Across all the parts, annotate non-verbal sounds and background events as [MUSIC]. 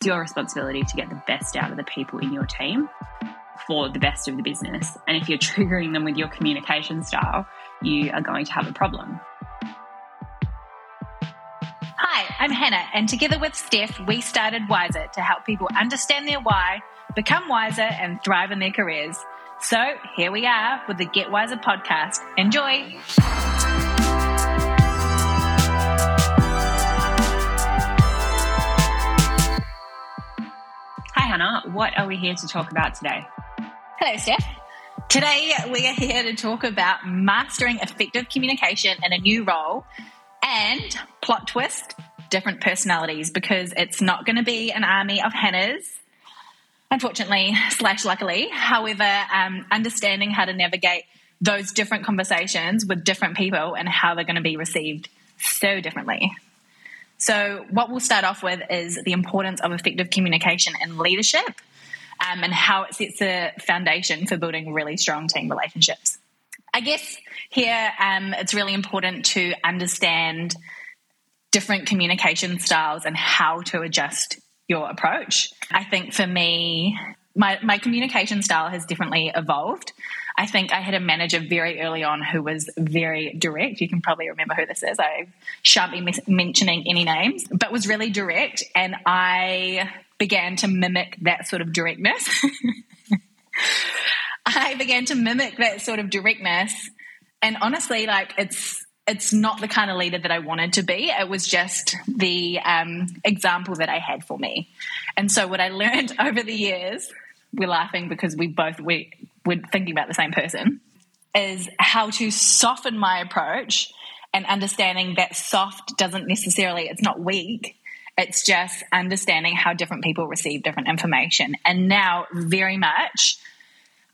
It's your responsibility to get the best out of the people in your team for the best of the business. And if you're [LAUGHS] triggering them with your communication style, you are going to have a problem. Hi, I'm Hannah, and together with Steph, we started Whyser to help people understand their why, become wiser, and thrive in their careers. So here we are with the Get Whyser podcast. Enjoy. What are we here to talk about today? Hello, Steph. Today, we are here to talk about mastering effective communication in a new role and plot twist, different personalities, because it's not going to be an army of Hannahs, unfortunately, slash luckily. However, um, understanding how to navigate those different conversations with different people and how they're going to be received so differently. So, what we'll start off with is the importance of effective communication and leadership um, and how it sets a foundation for building really strong team relationships. I guess here um, it's really important to understand different communication styles and how to adjust your approach. I think for me, my, my communication style has definitely evolved. I think I had a manager very early on who was very direct. You can probably remember who this is. I shan't be mentioning any names, but was really direct. And I began to mimic that sort of directness. [LAUGHS] I began to mimic that sort of directness. And honestly, like it's it's not the kind of leader that I wanted to be. It was just the um, example that I had for me. And so what I learned [LAUGHS] over the years, we're laughing because we both we we're thinking about the same person, is how to soften my approach and understanding that soft doesn't necessarily it's not weak. It's just understanding how different people receive different information. And now very much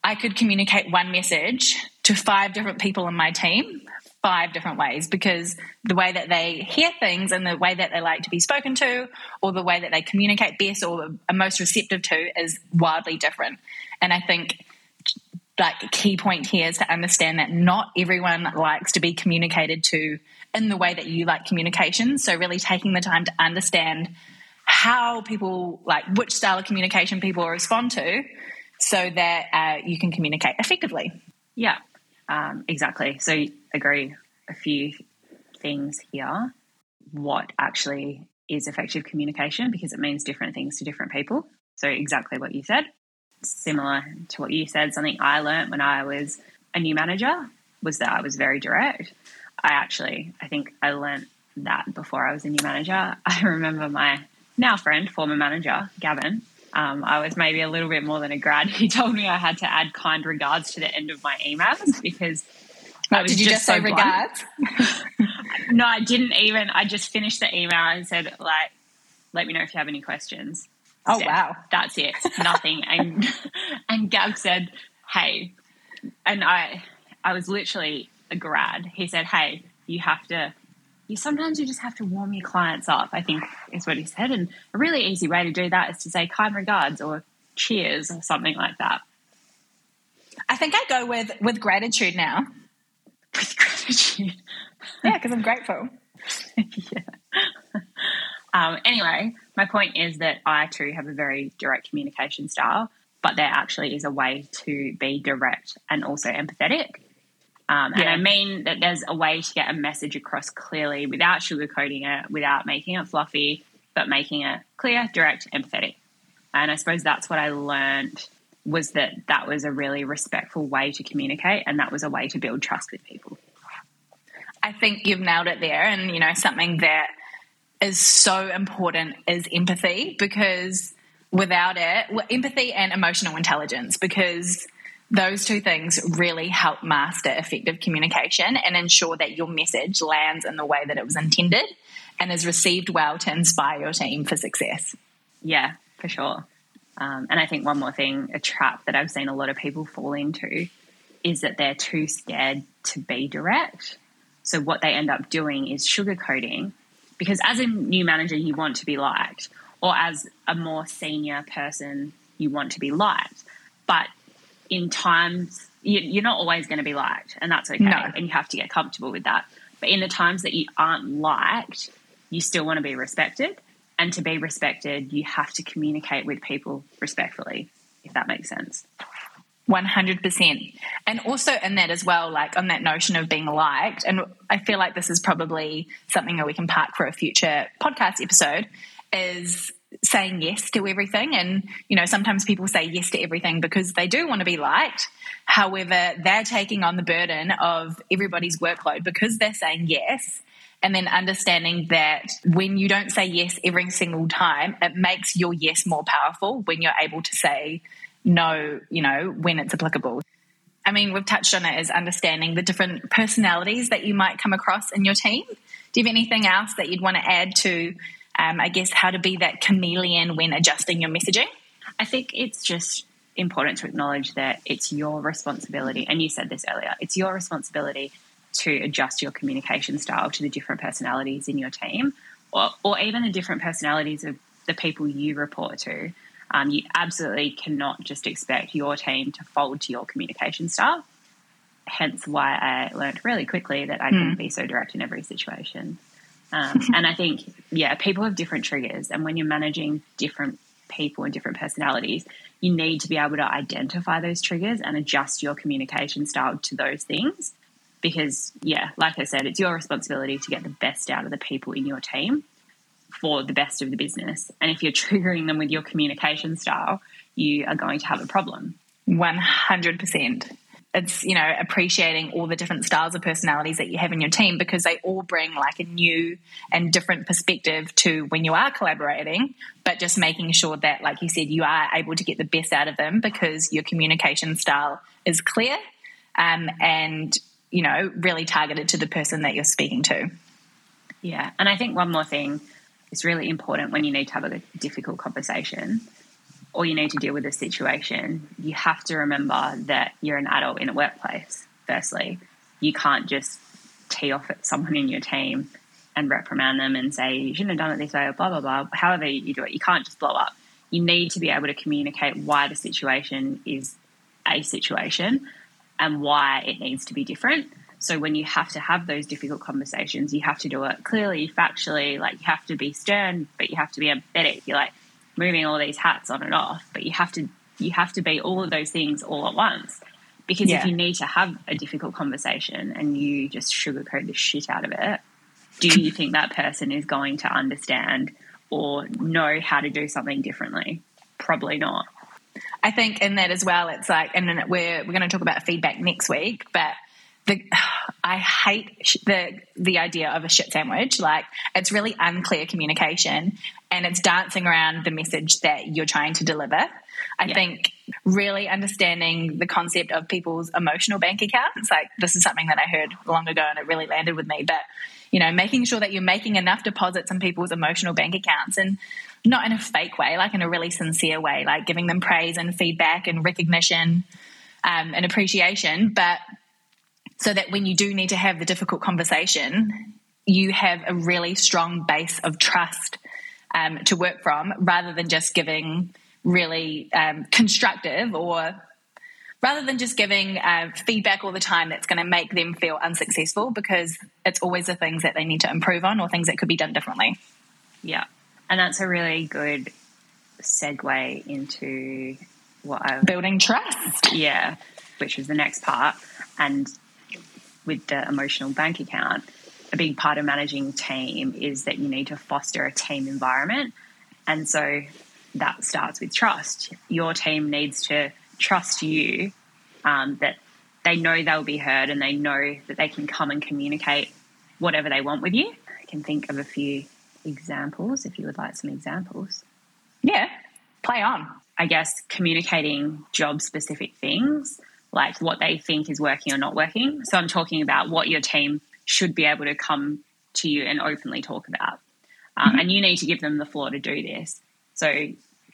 I could communicate one message to five different people in my team five different ways because the way that they hear things and the way that they like to be spoken to or the way that they communicate best or are most receptive to is wildly different. And I think like key point here is to understand that not everyone likes to be communicated to in the way that you like communication. So really taking the time to understand how people like which style of communication people respond to so that uh, you can communicate effectively. Yeah, um, exactly. So agree a few things here. What actually is effective communication because it means different things to different people. So exactly what you said. Similar to what you said, something I learned when I was a new manager was that I was very direct. I actually, I think I learned that before I was a new manager. [LAUGHS] I remember my now friend, former manager, Gavin, um, I was maybe a little bit more than a grad. [LAUGHS] He told me I had to add kind regards to the end of my emails [LAUGHS] because I was did you just, just say so regards? no, I didn't even. I just finished the email and said like, "Let me know if you have any questions." Oh wow, that's it. Nothing. [LAUGHS] and and Gab said, "Hey," and I I was literally a grad. He said, "Hey, you have to you sometimes you just have to warm your clients up, I think is what he said. And a really easy way to do that is to say kind regards or cheers or something like that. I think I go with with gratitude now. With gratitude. yeah, because I'm grateful. [LAUGHS] yeah. Um, anyway, my point is that I too have a very direct communication style, but there actually is a way to be direct and also empathetic. Um, and yeah. I mean that there's a way to get a message across clearly without sugarcoating it, without making it fluffy, but making it clear, direct, empathetic. And I suppose that's what I learned was that that was a really respectful way to communicate, and that was a way to build trust with people. I think you've nailed it there, and you know something that is so important is empathy because without it, well, empathy and emotional intelligence because those two things really help master effective communication and ensure that your message lands in the way that it was intended and is received well to inspire your team for success. Yeah, for sure. Um, and I think one more thing, a trap that I've seen a lot of people fall into is that they're too scared to be direct. So what they end up doing is sugarcoating because as a new manager, you want to be liked, or as a more senior person, you want to be liked. But in times you, are not always going to be liked, and that's okay. No. And you have to get comfortable with that. But in the times that you aren't liked, you still want to be respected. And to be respected, you have to communicate with people respectfully, if that makes sense. 100%. And also in that as well, like on that notion of being liked, and I feel like this is probably something that we can park for a future podcast episode, is saying yes to everything. And, you know, sometimes people say yes to everything because they do want to be liked. However, they're taking on the burden of everybody's workload because they're saying yes. And then understanding that when you don't say yes every single time, it makes your yes more powerful when you're able to say no, you know, when it's applicable. I mean, we've touched on it as understanding the different personalities that you might come across in your team. Do you have anything else that you'd want to add to, um, I guess, how to be that chameleon when adjusting your messaging? I think it's just important to acknowledge that it's your responsibility, and you said this earlier, it's your responsibility to adjust your communication style to the different personalities in your team or, or even the different personalities of the people you report to. Um, you absolutely cannot just expect your team to fold to your communication style. Hence, why I learned really quickly that I couldn't mm. be so direct in every situation. Um, [LAUGHS] and I think, yeah, people have different triggers, and when you're managing different people and different personalities, you need to be able to identify those triggers and adjust your communication style to those things. Because, yeah, like I said, it's your responsibility to get the best out of the people in your team for the best of the business. And if you're triggering them with your communication style, you are going to have a problem. 100%. It's, you know, appreciating all the different styles of personalities that you have in your team because they all bring like a new and different perspective to when you are collaborating, but just making sure that, like you said, you are able to get the best out of them because your communication style is clear um, and, you know, really targeted to the person that you're speaking to. Yeah. And I think one more thing is really important when you need to have a difficult conversation or you need to deal with a situation. You have to remember that you're an adult in a workplace, firstly. You can't just tee off at someone in your team and reprimand them and say, you shouldn't have done it this way, or blah, blah, blah. However, you do it, you can't just blow up. You need to be able to communicate why the situation is a situation and why it needs to be different. So when you have to have those difficult conversations, you have to do it clearly, factually. Like you have to be stern, but you have to be empathetic. You're like moving all these hats on and off, but you have to you have to be all of those things all at once. Because yeah. if you need to have a difficult conversation and you just sugarcoat the shit out of it, do you think that person is going to understand or know how to do something differently? Probably not. I think in that as well, it's like, and we're we're going to talk about feedback next week, but the [SIGHS] I hate the the idea of a shit sandwich. Like it's really unclear communication, and it's dancing around the message that you're trying to deliver. I yeah. think really understanding the concept of people's emotional bank accounts. Like this is something that I heard long ago, and it really landed with me. But you know, making sure that you're making enough deposits in people's emotional bank accounts, and not in a fake way, like in a really sincere way, like giving them praise and feedback and recognition um, and appreciation, but so that when you do need to have the difficult conversation, you have a really strong base of trust um, to work from rather than just giving really um, constructive or rather than just giving uh, feedback all the time that's going to make them feel unsuccessful because it's always the things that they need to improve on or things that could be done differently. Yeah. And that's a really good segue into what I building trust. Yeah, which is the next part. And with the emotional bank account, a big part of managing team is that you need to foster a team environment. And so that starts with trust. Your team needs to trust you um, that they know they'll be heard and they know that they can come and communicate whatever they want with you. I can think of a few examples if you would like some examples. Yeah, play on. I guess communicating job specific things like what they think is working or not working. So I'm talking about what your team should be able to come to you and openly talk about. Um, mm-hmm. And you need to give them the floor to do this. So,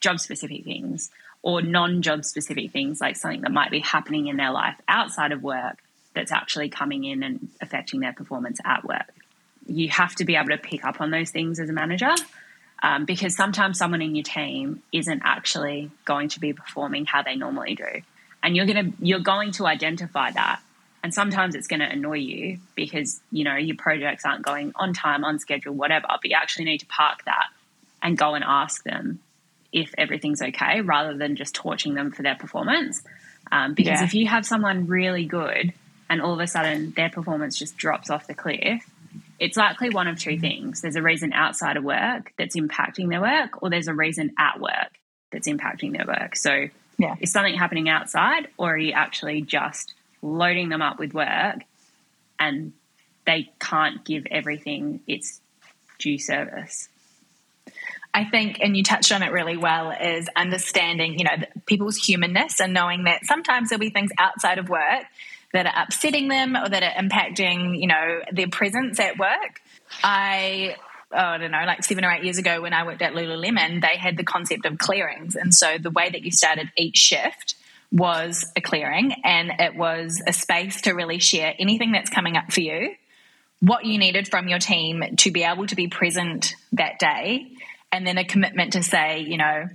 job specific things or non job specific things, like something that might be happening in their life outside of work that's actually coming in and affecting their performance at work. You have to be able to pick up on those things as a manager um, because sometimes someone in your team isn't actually going to be performing how they normally do and you're going to you're going to identify that and sometimes it's going to annoy you because you know your projects aren't going on time on schedule whatever but you actually need to park that and go and ask them if everything's okay rather than just torching them for their performance. Um, because yeah. if you have someone really good and all of a sudden their performance just drops off the cliff, it's likely one of two things. There's a reason outside of work that's impacting their work, or there's a reason at work that's impacting their work. So, yeah. is something happening outside, or are you actually just loading them up with work and they can't give everything its due service? I think, and you touched on it really well, is understanding, you know, people's humanness and knowing that sometimes there'll be things outside of work that are upsetting them or that are impacting, you know, their presence at work. I oh, I don't know, like seven or eight years ago when I worked at Lululemon, they had the concept of clearings. And so the way that you started each shift was a clearing and it was a space to really share anything that's coming up for you, what you needed from your team to be able to be present that day, and then a commitment to say, you know,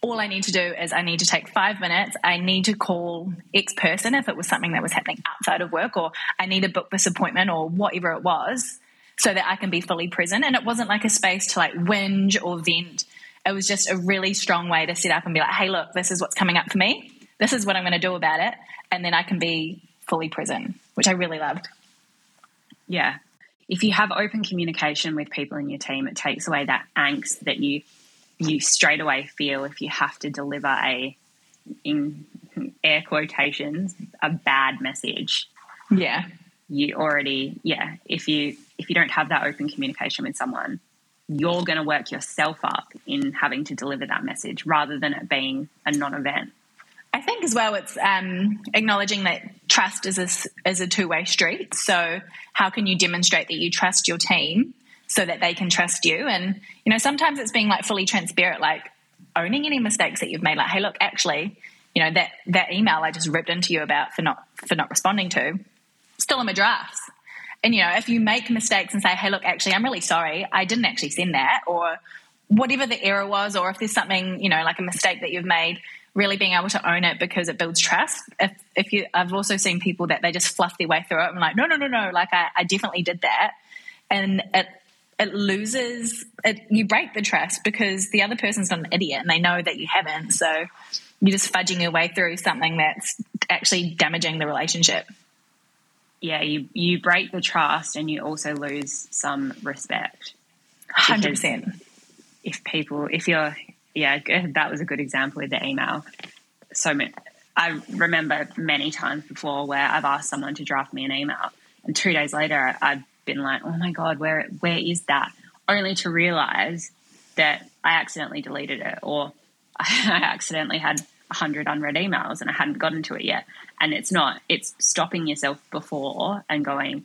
all I need to do is I need to take five minutes. I need to call X person if it was something that was happening outside of work, or I need to book this appointment or whatever it was so that I can be fully present. And it wasn't like a space to like whinge or vent. It was just a really strong way to sit up and be like, hey, look, this is what's coming up for me. This is what I'm going to do about it. And then I can be fully present, which I really loved. Yeah if you have open communication with people in your team, it takes away that angst that you you straight away feel if you have to deliver a in air quotations a bad message. Yeah. You already yeah, if you if you don't have that open communication with someone, you're going to work yourself up in having to deliver that message rather than it being a non-event. I think as well, it's um, acknowledging that trust is a, is a two way street. So, how can you demonstrate that you trust your team so that they can trust you? And, you know, sometimes it's being like fully transparent, like owning any mistakes that you've made. Like, hey, look, actually, you know, that, that email I just ripped into you about for not, for not responding to, still in my drafts. And, you know, if you make mistakes and say, hey, look, actually, I'm really sorry, I didn't actually send that, or whatever the error was, or if there's something, you know, like a mistake that you've made, really being able to own it because it builds trust. If, if you, I've also seen people that they just fluff their way through it. I'm like, no, no, no, no. Like I, I definitely did that, and it it loses. It, you break the trust because the other person's not an idiot and they know that you haven't. So you're just fudging your way through something that's actually damaging the relationship. Yeah, you you break the trust and you also lose some respect. Hundred percent. If people, if you're yeah, [LAUGHS] that was a good example with the email. So I remember many times before where I've asked someone to draft me an email, and two days later I've been like, "Oh my god, where where is that?" Only to realize that I accidentally deleted it, or [LAUGHS] I accidentally had hundred unread emails and I hadn't gotten to it yet. And it's not; it's stopping yourself before and going,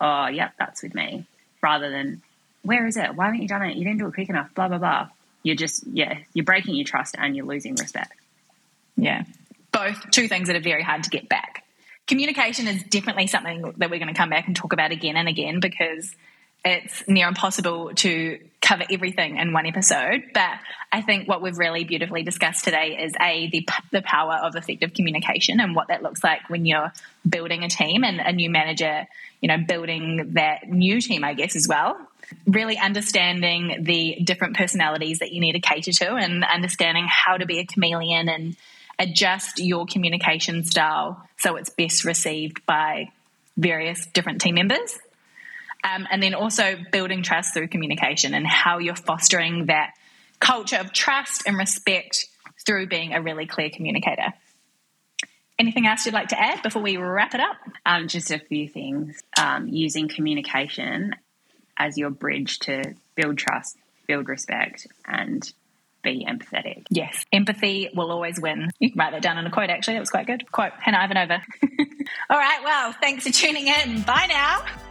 "Oh, yep, that's with me," rather than, "Where is it? Why haven't you done it? You didn't do it quick enough." Blah blah blah you're just yeah you're breaking your trust and you're losing respect yeah both two things that are very hard to get back communication is definitely something that we're going to come back and talk about again and again because it's near impossible to cover everything in one episode but i think what we've really beautifully discussed today is a the, the power of effective communication and what that looks like when you're building a team and a new manager you know building that new team i guess as well really understanding the different personalities that you need to cater to and understanding how to be a chameleon and adjust your communication style so it's best received by various different team members. Um, and then also building trust through communication and how you're fostering that culture of trust and respect through being a really clear communicator. Anything else you'd like to add before we wrap it up? Um, just a few things. Um, using communication as your bridge to build trust, build respect, and be empathetic. Yes, empathy will always win. You can write that down in a quote, actually. That was quite good. Quote Hannah Ivanova. [LAUGHS] All right, well, thanks for tuning in. Bye now.